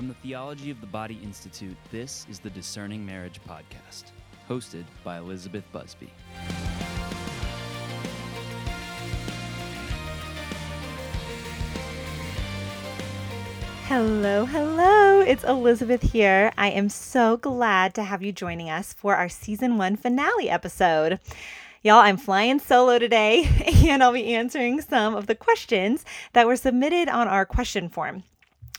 From the Theology of the Body Institute, this is the Discerning Marriage Podcast, hosted by Elizabeth Busby. Hello, hello. It's Elizabeth here. I am so glad to have you joining us for our season one finale episode. Y'all, I'm flying solo today, and I'll be answering some of the questions that were submitted on our question form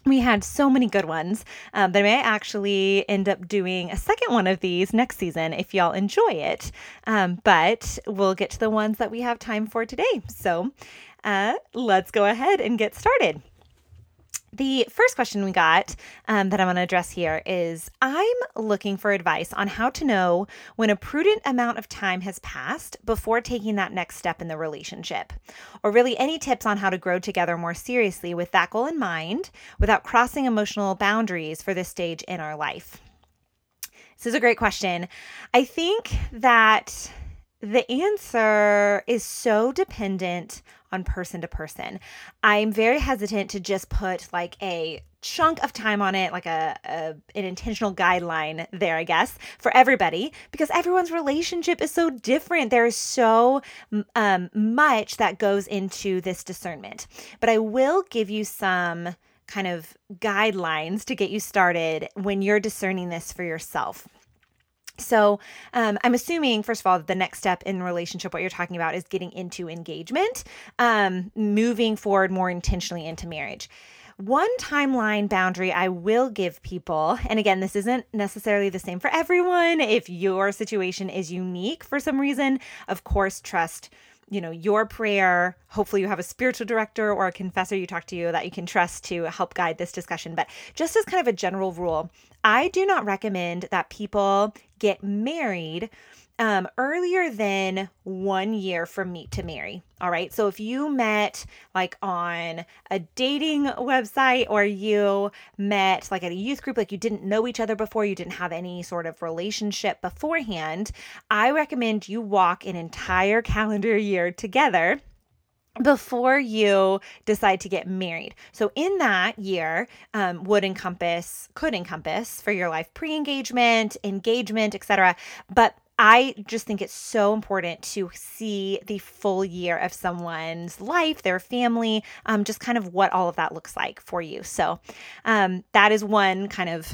we had so many good ones um, that I may actually end up doing a second one of these next season if y'all enjoy it. Um, but we'll get to the ones that we have time for today. So uh, let's go ahead and get started. The first question we got um, that I'm going to address here is I'm looking for advice on how to know when a prudent amount of time has passed before taking that next step in the relationship. Or really any tips on how to grow together more seriously with that goal in mind without crossing emotional boundaries for this stage in our life. This is a great question. I think that the answer is so dependent on person to person. I'm very hesitant to just put like a chunk of time on it, like a, a, an intentional guideline there, I guess, for everybody, because everyone's relationship is so different. There is so um, much that goes into this discernment. But I will give you some kind of guidelines to get you started when you're discerning this for yourself. So, um, I'm assuming, first of all, the next step in relationship, what you're talking about is getting into engagement, um, moving forward more intentionally into marriage. One timeline boundary I will give people, and again, this isn't necessarily the same for everyone. If your situation is unique for some reason, of course, trust you know your prayer hopefully you have a spiritual director or a confessor you talk to you that you can trust to help guide this discussion but just as kind of a general rule i do not recommend that people get married um, earlier than one year from meet to marry. All right. So if you met like on a dating website or you met like at a youth group, like you didn't know each other before, you didn't have any sort of relationship beforehand, I recommend you walk an entire calendar year together before you decide to get married. So in that year, um, would encompass, could encompass for your life pre-engagement, engagement, etc. But I just think it's so important to see the full year of someone's life, their family, um, just kind of what all of that looks like for you. So um, that is one kind of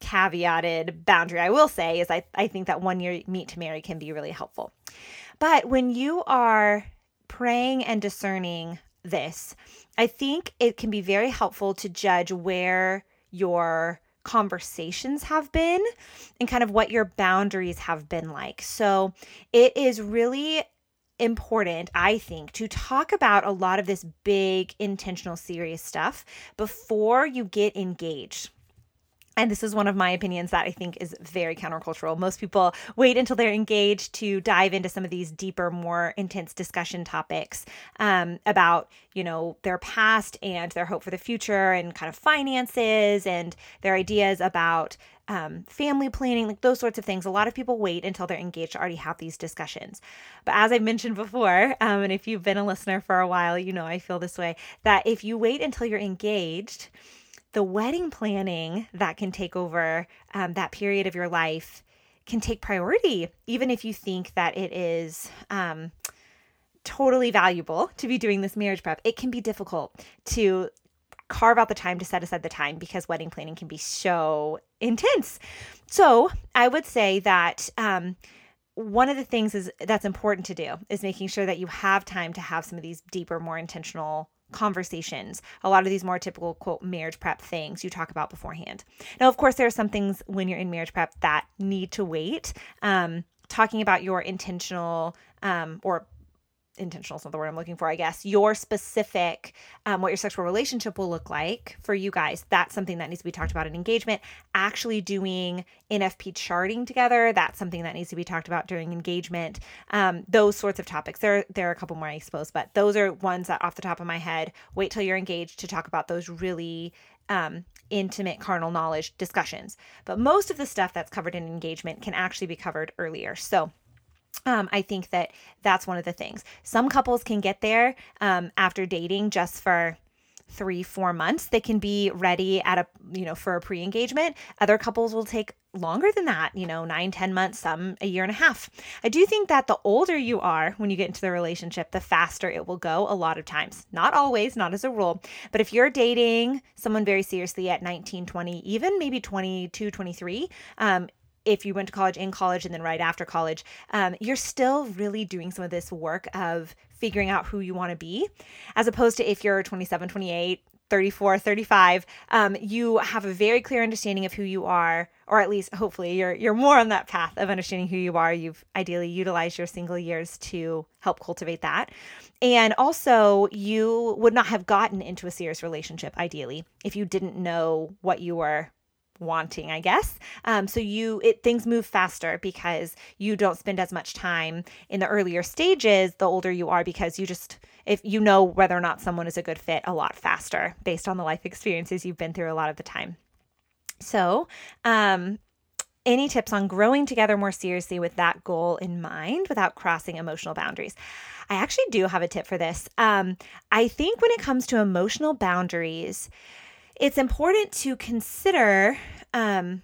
caveated boundary I will say is I, I think that one year meet to marry can be really helpful. But when you are praying and discerning this, I think it can be very helpful to judge where your conversations have been and kind of what your boundaries have been like. So it is really important, I think, to talk about a lot of this big, intentional, serious stuff before you get engaged and this is one of my opinions that I think is very countercultural. Most people wait until they're engaged to dive into some of these deeper, more intense discussion topics um, about, you know, their past and their hope for the future and kind of finances and their ideas about um, family planning, like those sorts of things. A lot of people wait until they're engaged to already have these discussions. But as I mentioned before, um, and if you've been a listener for a while, you know I feel this way that if you wait until you're engaged, the wedding planning that can take over um, that period of your life can take priority, even if you think that it is um, totally valuable to be doing this marriage prep. It can be difficult to carve out the time to set aside the time because wedding planning can be so intense. So I would say that. Um, one of the things is that's important to do is making sure that you have time to have some of these deeper more intentional conversations. A lot of these more typical quote marriage prep things you talk about beforehand. Now, of course, there are some things when you're in marriage prep that need to wait. Um, talking about your intentional um, or intentional is not the word I'm looking for, I guess, your specific, um, what your sexual relationship will look like for you guys. That's something that needs to be talked about in engagement. Actually doing NFP charting together, that's something that needs to be talked about during engagement. Um, those sorts of topics. There, there are a couple more, I suppose, but those are ones that off the top of my head, wait till you're engaged to talk about those really um, intimate carnal knowledge discussions. But most of the stuff that's covered in engagement can actually be covered earlier. So, um, I think that that's one of the things. Some couples can get there um, after dating just for three, four months. They can be ready at a, you know, for a pre engagement. Other couples will take longer than that, you know, nine, ten months, some a year and a half. I do think that the older you are when you get into the relationship, the faster it will go a lot of times. Not always, not as a rule, but if you're dating someone very seriously at 19, 20, even maybe 22, 23, um, if you went to college in college and then right after college, um, you're still really doing some of this work of figuring out who you want to be, as opposed to if you're 27, 28, 34, 35, um, you have a very clear understanding of who you are, or at least hopefully you're you're more on that path of understanding who you are. You've ideally utilized your single years to help cultivate that. And also you would not have gotten into a serious relationship ideally if you didn't know what you were wanting, I guess. Um, so you it things move faster because you don't spend as much time in the earlier stages the older you are because you just if you know whether or not someone is a good fit a lot faster based on the life experiences you've been through a lot of the time. So, um, any tips on growing together more seriously with that goal in mind without crossing emotional boundaries? I actually do have a tip for this. Um, I think when it comes to emotional boundaries, it's important to consider um,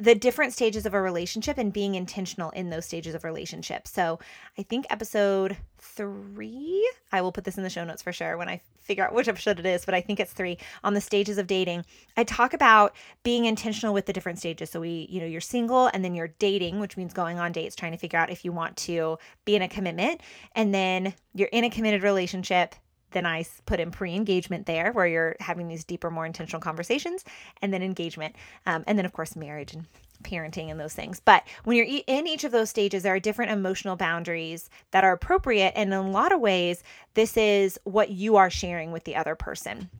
the different stages of a relationship and being intentional in those stages of relationship. So I think episode three, I will put this in the show notes for sure when I figure out which episode it is, but I think it's three on the stages of dating. I talk about being intentional with the different stages. So we, you know, you're single and then you're dating, which means going on dates, trying to figure out if you want to be in a commitment. And then you're in a committed relationship then I put in pre engagement there where you're having these deeper, more intentional conversations, and then engagement. Um, and then, of course, marriage and parenting and those things. But when you're in each of those stages, there are different emotional boundaries that are appropriate. And in a lot of ways, this is what you are sharing with the other person.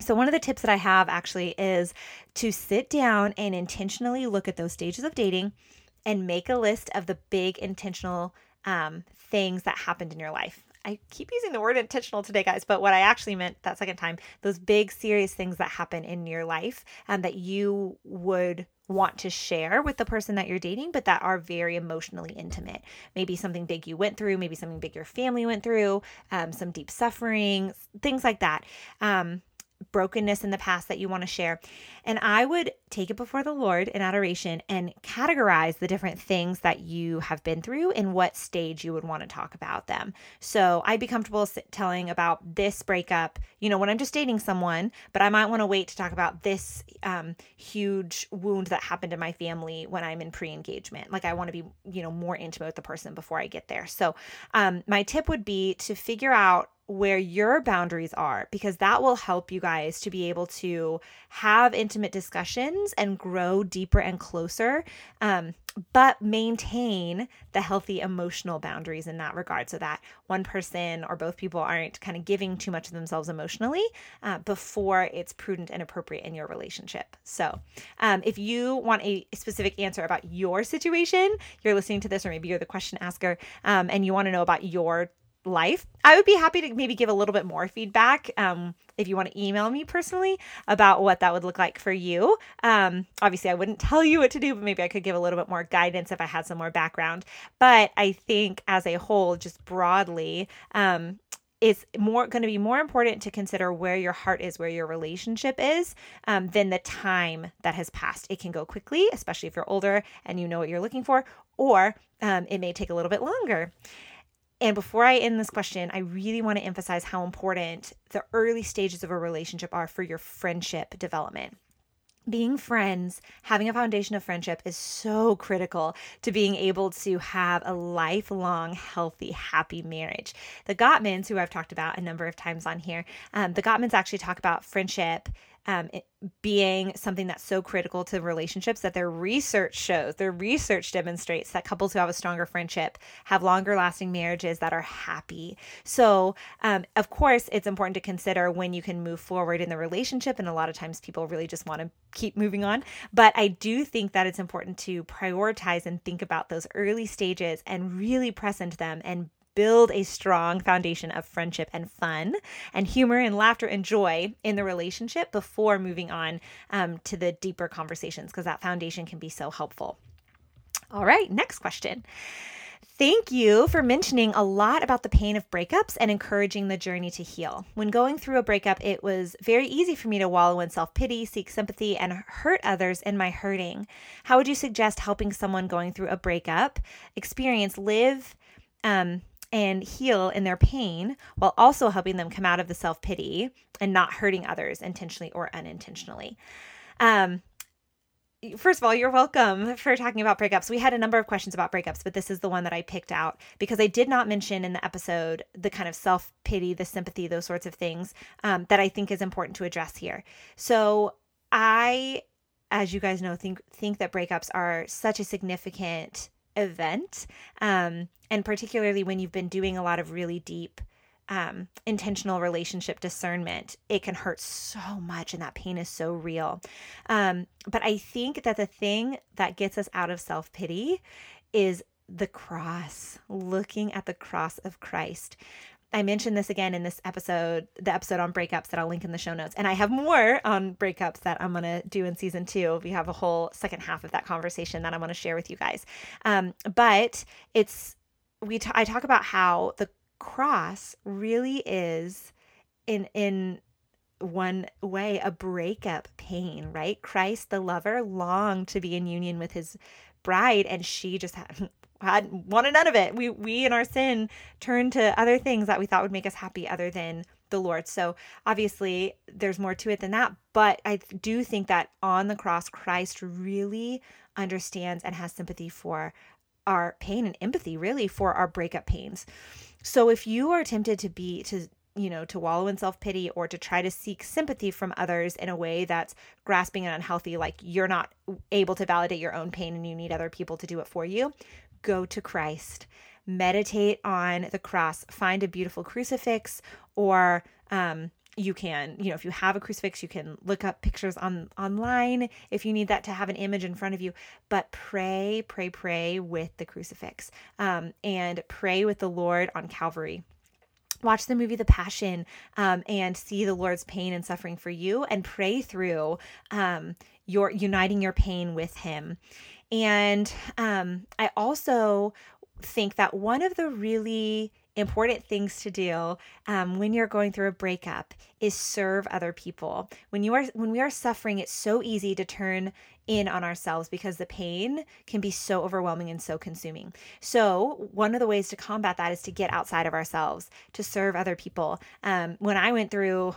So, one of the tips that I have actually is to sit down and intentionally look at those stages of dating and make a list of the big intentional um, things that happened in your life. I keep using the word intentional today, guys, but what I actually meant that second time, those big, serious things that happen in your life and um, that you would want to share with the person that you're dating, but that are very emotionally intimate. Maybe something big you went through, maybe something big your family went through, um, some deep suffering, things like that. Um, brokenness in the past that you want to share. And I would take it before the Lord in adoration and categorize the different things that you have been through and what stage you would want to talk about them. So I'd be comfortable telling about this breakup, you know, when I'm just dating someone, but I might want to wait to talk about this um, huge wound that happened in my family when I'm in pre engagement. Like I want to be, you know, more intimate with the person before I get there. So um, my tip would be to figure out where your boundaries are because that will help you guys to be able to have intimate discussions and grow deeper and closer um, but maintain the healthy emotional boundaries in that regard so that one person or both people aren't kind of giving too much of themselves emotionally uh, before it's prudent and appropriate in your relationship. So um, if you want a specific answer about your situation you're listening to this or maybe you're the question asker um, and you want to know about your life. I would be happy to maybe give a little bit more feedback um, if you want to email me personally about what that would look like for you. Um, obviously, I wouldn't tell you what to do, but maybe I could give a little bit more guidance if I had some more background. But I think as a whole, just broadly, um, it's more going to be more important to consider where your heart is, where your relationship is, um, than the time that has passed. It can go quickly, especially if you're older and you know what you're looking for, or um, it may take a little bit longer. And before I end this question, I really want to emphasize how important the early stages of a relationship are for your friendship development. Being friends, having a foundation of friendship is so critical to being able to have a lifelong, healthy, happy marriage. The Gottmans, who I've talked about a number of times on here, um, the Gottmans actually talk about friendship um, being something that's so critical to relationships that their research shows, their research demonstrates that couples who have a stronger friendship have longer lasting marriages that are happy. So, um, of course, it's important to consider when you can move forward in the relationship. And a lot of times people really just want to keep moving on. But I do think that it's important to prioritize and think about those early stages and really press into them and build a strong foundation of friendship and fun and humor and laughter and joy in the relationship before moving on um, to the deeper conversations because that foundation can be so helpful. All right, next question. Thank you for mentioning a lot about the pain of breakups and encouraging the journey to heal. When going through a breakup, it was very easy for me to wallow in self pity, seek sympathy, and hurt others in my hurting. How would you suggest helping someone going through a breakup experience live um, and heal in their pain while also helping them come out of the self pity and not hurting others intentionally or unintentionally? Um, first of all, you're welcome for talking about breakups. We had a number of questions about breakups, but this is the one that I picked out because I did not mention in the episode the kind of self pity, the sympathy, those sorts of things um, that I think is important to address here. So I, as you guys know, think think that breakups are such a significant event, um, and particularly when you've been doing a lot of really deep um, intentional relationship discernment, it can hurt so much and that pain is so real. Um, but I think that the thing that gets us out of self pity is the cross, looking at the cross of Christ. I mentioned this again in this episode, the episode on breakups that I'll link in the show notes. And I have more on breakups that I'm going to do in season two. We have a whole second half of that conversation that I want to share with you guys. Um, but it's, we t- I talk about how the cross really is in in one way a breakup pain right christ the lover longed to be in union with his bride and she just had, had wanted none of it. We we in our sin turned to other things that we thought would make us happy other than the lord. So obviously there's more to it than that but i do think that on the cross christ really understands and has sympathy for our pain and empathy really for our breakup pains. So if you are tempted to be to you know, to wallow in self pity or to try to seek sympathy from others in a way that's grasping and unhealthy, like you're not able to validate your own pain and you need other people to do it for you, go to Christ. Meditate on the cross. Find a beautiful crucifix or um, you can you know if you have a crucifix you can look up pictures on online if you need that to have an image in front of you but pray pray pray with the crucifix um, and pray with the lord on calvary watch the movie the passion um, and see the lord's pain and suffering for you and pray through um, your uniting your pain with him and um, i also think that one of the really important things to do um, when you're going through a breakup is serve other people. When you are when we are suffering it's so easy to turn in on ourselves because the pain can be so overwhelming and so consuming. So one of the ways to combat that is to get outside of ourselves to serve other people. Um, when i went through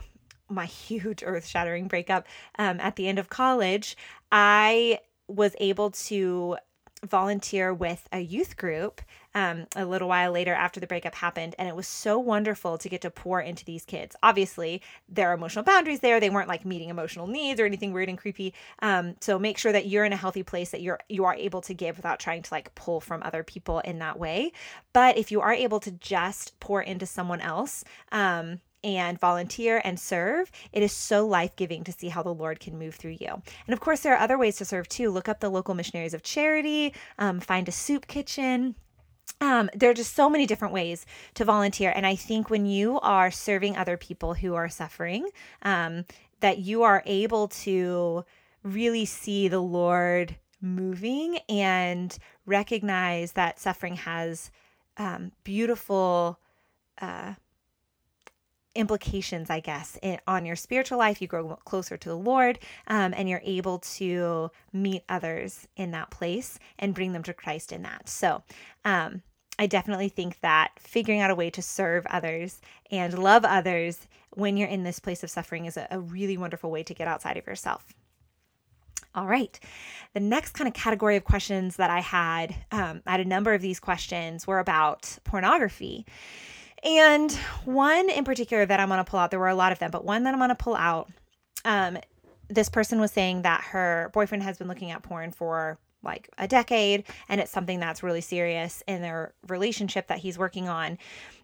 my huge earth shattering breakup um, at the end of college i was able to volunteer with a youth group um, a little while later after the breakup happened. And it was so wonderful to get to pour into these kids. Obviously, there are emotional boundaries there. They weren't like meeting emotional needs or anything weird and creepy. Um, so make sure that you're in a healthy place that you're you are able to give without trying to like pull from other people in that way. But if you are able to just pour into someone else, um, and volunteer and serve, it is so life giving to see how the Lord can move through you. And of course, there are other ways to serve too. Look up the local missionaries of charity, um, find a soup kitchen. Um, there are just so many different ways to volunteer. And I think when you are serving other people who are suffering, um, that you are able to really see the Lord moving and recognize that suffering has um, beautiful uh, implications, I guess, in, on your spiritual life. You grow closer to the Lord um, and you're able to meet others in that place and bring them to Christ in that. So, um, I definitely think that figuring out a way to serve others and love others when you're in this place of suffering is a, a really wonderful way to get outside of yourself. All right. The next kind of category of questions that I had, um, I had a number of these questions were about pornography. And one in particular that I'm going to pull out, there were a lot of them, but one that I'm going to pull out, um, this person was saying that her boyfriend has been looking at porn for like a decade and it's something that's really serious in their relationship that he's working on.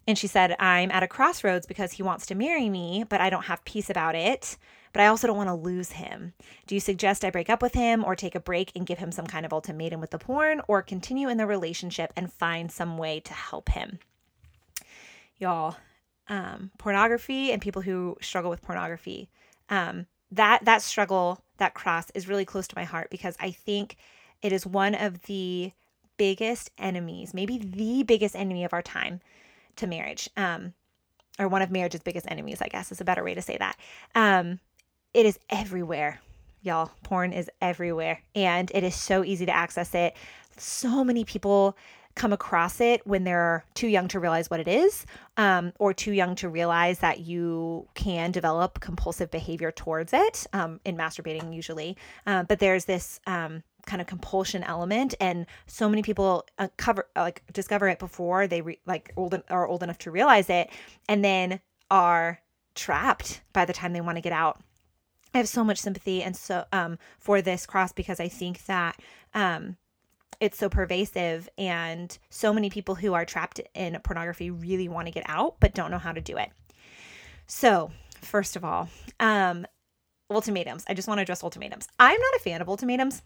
And she said, I'm at a crossroads because he wants to marry me, but I don't have peace about it. But I also don't want to lose him. Do you suggest I break up with him or take a break and give him some kind of ultimatum with the porn or continue in the relationship and find some way to help him? Y'all um, pornography and people who struggle with pornography um, that that struggle that cross is really close to my heart because i think it is one of the biggest enemies, maybe the biggest enemy of our time to marriage. Um, or one of marriage's biggest enemies, I guess is a better way to say that. Um, it is everywhere, y'all. Porn is everywhere, and it is so easy to access it. So many people come across it when they're too young to realize what it is, um, or too young to realize that you can develop compulsive behavior towards it um, in masturbating, usually. Um, but there's this um, kind of compulsion element, and so many people uh, cover like discover it before they re- like old are old enough to realize it, and then are trapped by the time they want to get out. I have so much sympathy and so um for this cross because I think that um it's so pervasive and so many people who are trapped in pornography really want to get out but don't know how to do it. So, first of all, um ultimatums. I just want to address ultimatums. I'm not a fan of ultimatums.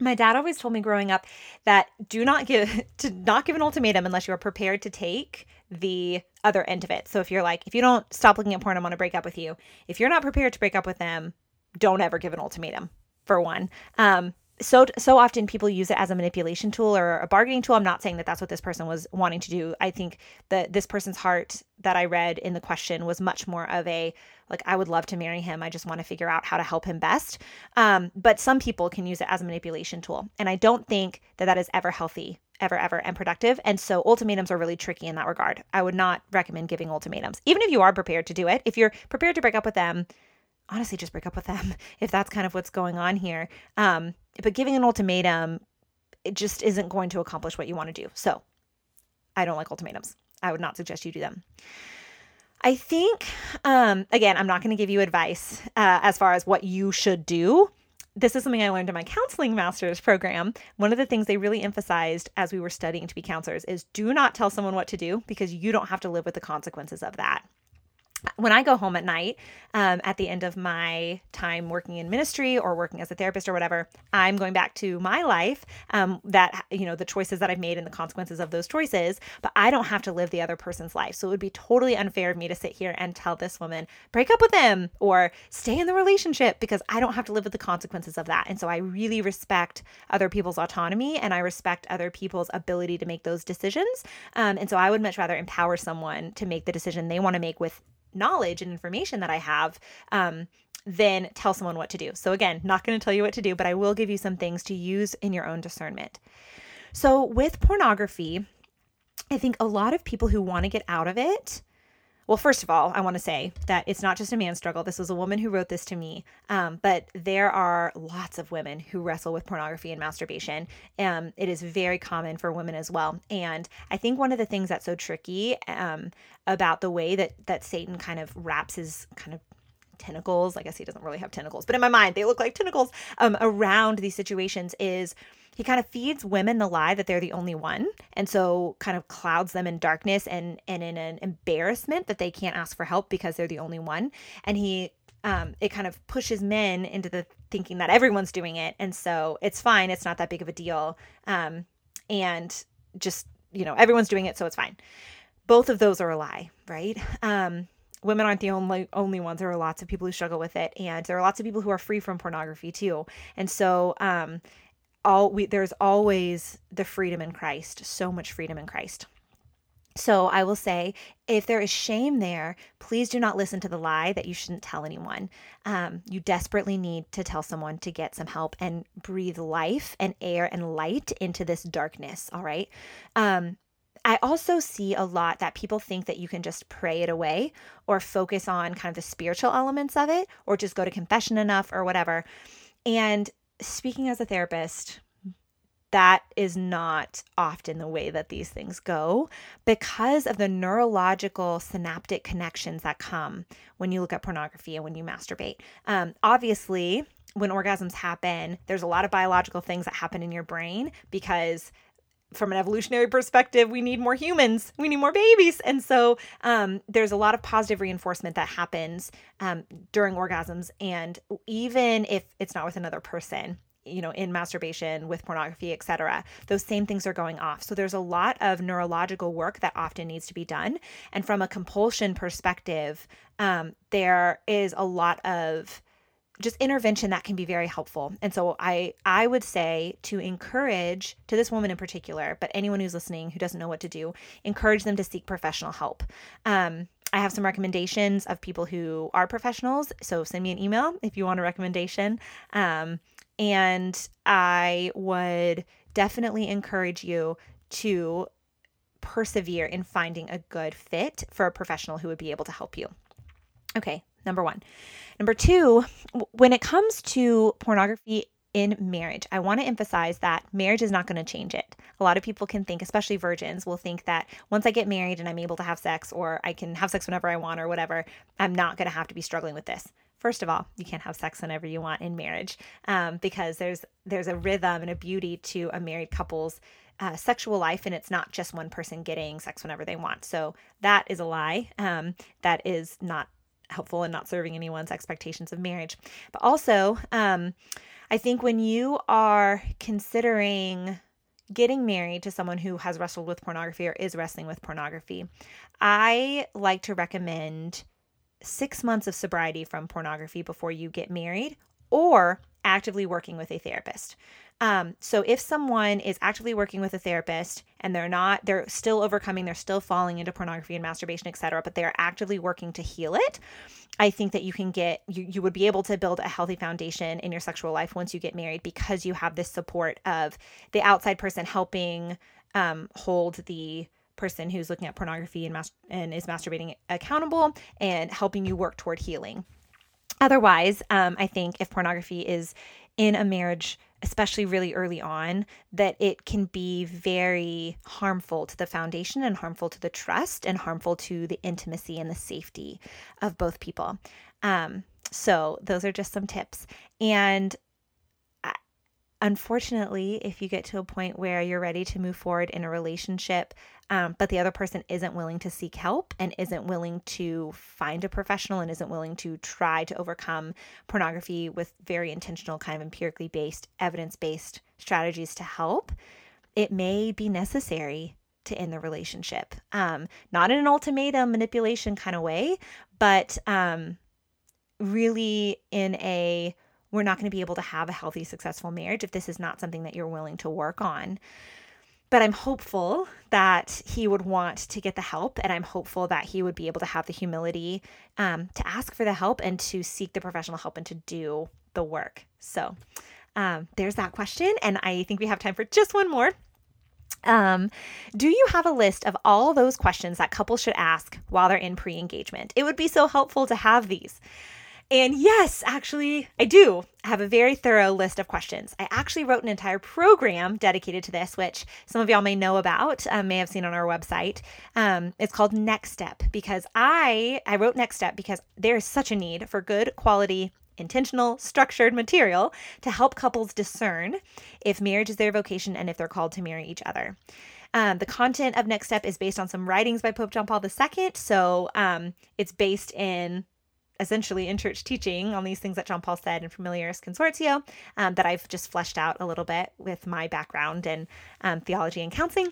My dad always told me growing up that do not give to not give an ultimatum unless you are prepared to take the other end of it. So if you're like, if you don't stop looking at porn, I'm going to break up with you. If you're not prepared to break up with them, don't ever give an ultimatum. For one, um, so so often people use it as a manipulation tool or a bargaining tool. I'm not saying that that's what this person was wanting to do. I think that this person's heart that I read in the question was much more of a like I would love to marry him. I just want to figure out how to help him best. Um, but some people can use it as a manipulation tool, and I don't think that that is ever healthy, ever, ever, and productive. And so ultimatums are really tricky in that regard. I would not recommend giving ultimatums, even if you are prepared to do it. If you're prepared to break up with them, honestly just break up with them if that's kind of what's going on here. Um, but giving an ultimatum, it just isn't going to accomplish what you want to do. So I don't like ultimatums. I would not suggest you do them. I think, um, again, I'm not going to give you advice uh, as far as what you should do. This is something I learned in my counseling master's program. One of the things they really emphasized as we were studying to be counselors is do not tell someone what to do because you don't have to live with the consequences of that when I go home at night, um, at the end of my time working in ministry or working as a therapist or whatever, I'm going back to my life, um, that, you know, the choices that I've made and the consequences of those choices, but I don't have to live the other person's life. So it would be totally unfair of me to sit here and tell this woman, break up with him or stay in the relationship because I don't have to live with the consequences of that. And so I really respect other people's autonomy and I respect other people's ability to make those decisions. Um, and so I would much rather empower someone to make the decision they want to make with knowledge and information that I have, um, then tell someone what to do. So, again, not going to tell you what to do, but I will give you some things to use in your own discernment. So, with pornography, I think a lot of people who want to get out of it well, first of all, I want to say that it's not just a man struggle. This was a woman who wrote this to me. Um, but there are lots of women who wrestle with pornography and masturbation. Um, it is very common for women as well. And I think one of the things that's so tricky um, about the way that that Satan kind of wraps his kind of tentacles, I guess he doesn't really have tentacles, but in my mind, they look like tentacles um, around these situations is he kind of feeds women the lie that they're the only one and so kind of clouds them in darkness and and in an embarrassment that they can't ask for help because they're the only one. And he um, it kind of pushes men into the thinking that everyone's doing it. And so it's fine. It's not that big of a deal. Um, and just you know everyone's doing it so it's fine. Both of those are a lie right? Um, women aren't the only only ones there are lots of people who struggle with it and there are lots of people who are free from pornography too and so um all we there's always the freedom in Christ, so much freedom in Christ. So I will say, if there is shame there, please do not listen to the lie that you shouldn't tell anyone. Um, you desperately need to tell someone to get some help and breathe life and air and light into this darkness. All right. Um, I also see a lot that people think that you can just pray it away or focus on kind of the spiritual elements of it or just go to confession enough or whatever. And speaking as a therapist, that is not often the way that these things go because of the neurological synaptic connections that come when you look at pornography and when you masturbate. Um, obviously, when orgasms happen, there's a lot of biological things that happen in your brain because from an evolutionary perspective, we need more humans, we need more babies. And so um, there's a lot of positive reinforcement that happens um, during orgasms. And even if it's not with another person, you know in masturbation with pornography etc those same things are going off so there's a lot of neurological work that often needs to be done and from a compulsion perspective um, there is a lot of just intervention that can be very helpful. And so I I would say to encourage to this woman in particular, but anyone who's listening who doesn't know what to do, encourage them to seek professional help. Um, I have some recommendations of people who are professionals. So send me an email if you want a recommendation. Um, and I would definitely encourage you to persevere in finding a good fit for a professional who would be able to help you. Okay, number one. Number two, when it comes to pornography in marriage, I want to emphasize that marriage is not going to change it. A lot of people can think, especially virgins, will think that once I get married and I'm able to have sex or I can have sex whenever I want or whatever, I'm not going to have to be struggling with this. First of all, you can't have sex whenever you want in marriage um, because there's there's a rhythm and a beauty to a married couple's uh, sexual life, and it's not just one person getting sex whenever they want. So that is a lie. Um, that is not helpful and not serving anyone's expectations of marriage. But also, um, I think when you are considering getting married to someone who has wrestled with pornography or is wrestling with pornography, I like to recommend six months of sobriety from pornography before you get married or actively working with a therapist. Um, so if someone is actively working with a therapist and they're not, they're still overcoming, they're still falling into pornography and masturbation, etc., but they're actively working to heal it, I think that you can get, you, you would be able to build a healthy foundation in your sexual life once you get married because you have this support of the outside person helping um, hold the person who's looking at pornography and, mas- and is masturbating accountable and helping you work toward healing. Otherwise, um, I think if pornography is in a marriage, especially really early on, that it can be very harmful to the foundation and harmful to the trust and harmful to the intimacy and the safety of both people. Um, so, those are just some tips. And unfortunately, if you get to a point where you're ready to move forward in a relationship, um, but the other person isn't willing to seek help and isn't willing to find a professional and isn't willing to try to overcome pornography with very intentional, kind of empirically based, evidence based strategies to help, it may be necessary to end the relationship. Um, not in an ultimatum manipulation kind of way, but um, really in a we're not going to be able to have a healthy, successful marriage if this is not something that you're willing to work on. But I'm hopeful that he would want to get the help, and I'm hopeful that he would be able to have the humility um, to ask for the help and to seek the professional help and to do the work. So um, there's that question. And I think we have time for just one more. Um, do you have a list of all those questions that couples should ask while they're in pre engagement? It would be so helpful to have these. And yes, actually, I do have a very thorough list of questions. I actually wrote an entire program dedicated to this, which some of y'all may know about, um, may have seen on our website. Um, it's called Next Step because I I wrote Next Step because there is such a need for good quality intentional, structured material to help couples discern if marriage is their vocation and if they're called to marry each other. Um, the content of Next Step is based on some writings by Pope John Paul II. So um, it's based in essentially in church teaching on these things that John Paul said in Familiaris Consortio um, that I've just fleshed out a little bit with my background in um, theology and counseling.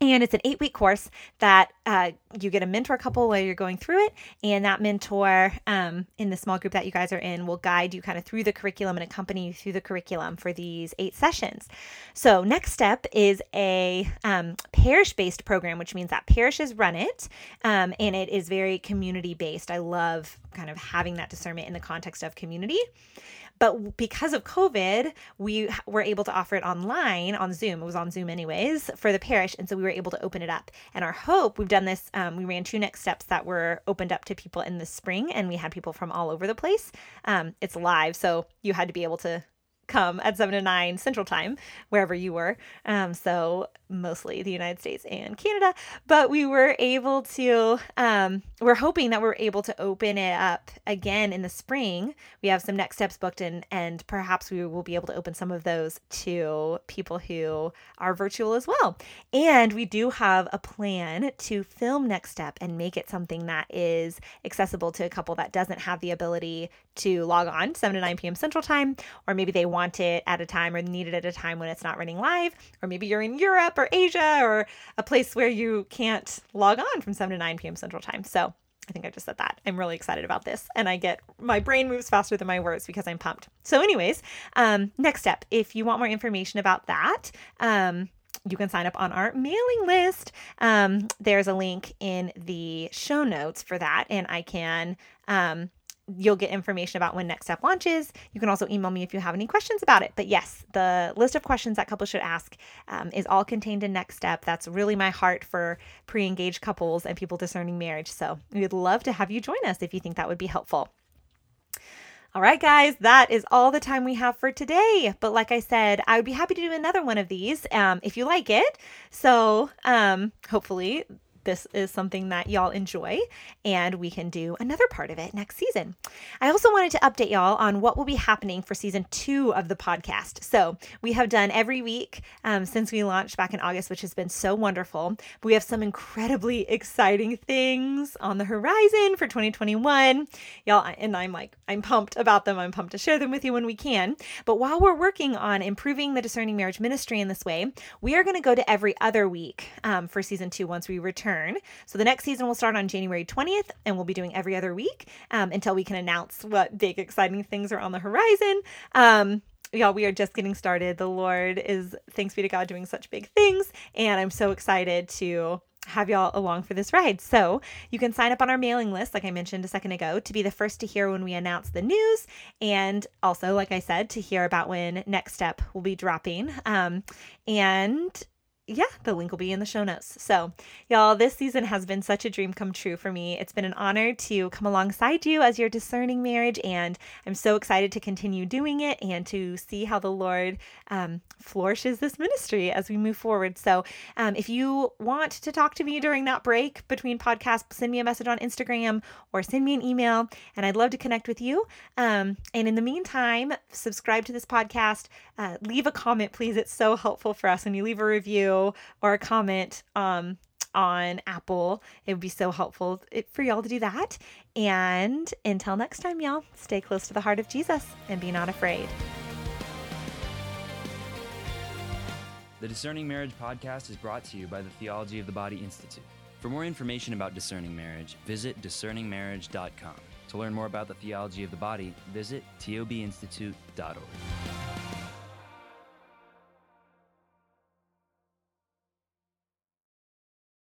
And it's an eight week course that uh, you get a mentor couple while you're going through it. And that mentor um, in the small group that you guys are in will guide you kind of through the curriculum and accompany you through the curriculum for these eight sessions. So, next step is a um, parish based program, which means that parishes run it um, and it is very community based. I love kind of having that discernment in the context of community. But because of COVID, we were able to offer it online on Zoom. It was on Zoom, anyways, for the parish. And so we were able to open it up. And our hope, we've done this, um, we ran two next steps that were opened up to people in the spring, and we had people from all over the place. Um, it's live, so you had to be able to come at 7 to 9 Central Time, wherever you were. Um, so mostly the United States and Canada. But we were able to, um, we're hoping that we're able to open it up again in the spring. We have some next steps booked in, and perhaps we will be able to open some of those to people who are virtual as well. And we do have a plan to film Next Step and make it something that is accessible to a couple that doesn't have the ability to log on 7 to 9 p.m. Central Time, or maybe they want it at a time or need it at a time when it's not running live, or maybe you're in Europe or Asia or a place where you can't log on from 7 to 9 p.m. Central Time. So I think I just said that. I'm really excited about this. And I get my brain moves faster than my words because I'm pumped. So, anyways, um, next step if you want more information about that, um, you can sign up on our mailing list. Um, there's a link in the show notes for that, and I can. Um, you'll get information about when Next Step launches. You can also email me if you have any questions about it. But yes, the list of questions that couples should ask um, is all contained in Next Step. That's really my heart for pre engaged couples and people discerning marriage. So we'd love to have you join us if you think that would be helpful. All right, guys, that is all the time we have for today. But like I said, I would be happy to do another one of these um, if you like it. So um, hopefully, this is something that y'all enjoy and we can do another part of it next season. I also wanted to update y'all on what will be happening for season two of the podcast. So, we have done every week um, since we launched back in August, which has been so wonderful. We have some incredibly exciting things on the horizon for 2021. Y'all, and I'm like, I'm pumped about them. I'm pumped to share them with you when we can. But while we're working on improving the discerning marriage ministry in this way, we are going to go to every other week um, for season two once we return return. So the next season will start on January 20th, and we'll be doing every other week um, until we can announce what big, exciting things are on the horizon. Um, y'all, we are just getting started. The Lord is, thanks be to God, doing such big things. And I'm so excited to have y'all along for this ride. So you can sign up on our mailing list, like I mentioned a second ago, to be the first to hear when we announce the news. And also, like I said, to hear about when Next Step will be dropping. Um, and yeah, the link will be in the show notes. So, y'all, this season has been such a dream come true for me. It's been an honor to come alongside you as you're discerning marriage, and I'm so excited to continue doing it and to see how the Lord um, flourishes this ministry as we move forward. So, um, if you want to talk to me during that break between podcasts, send me a message on Instagram or send me an email, and I'd love to connect with you. Um, and in the meantime, subscribe to this podcast, uh, leave a comment, please. It's so helpful for us when you leave a review or a comment um, on Apple. It would be so helpful for y'all to do that. And until next time, y'all, stay close to the heart of Jesus and be not afraid. The Discerning Marriage podcast is brought to you by the Theology of the Body Institute. For more information about discerning marriage, visit discerningmarriage.com. To learn more about the theology of the body, visit tobinstitute.org.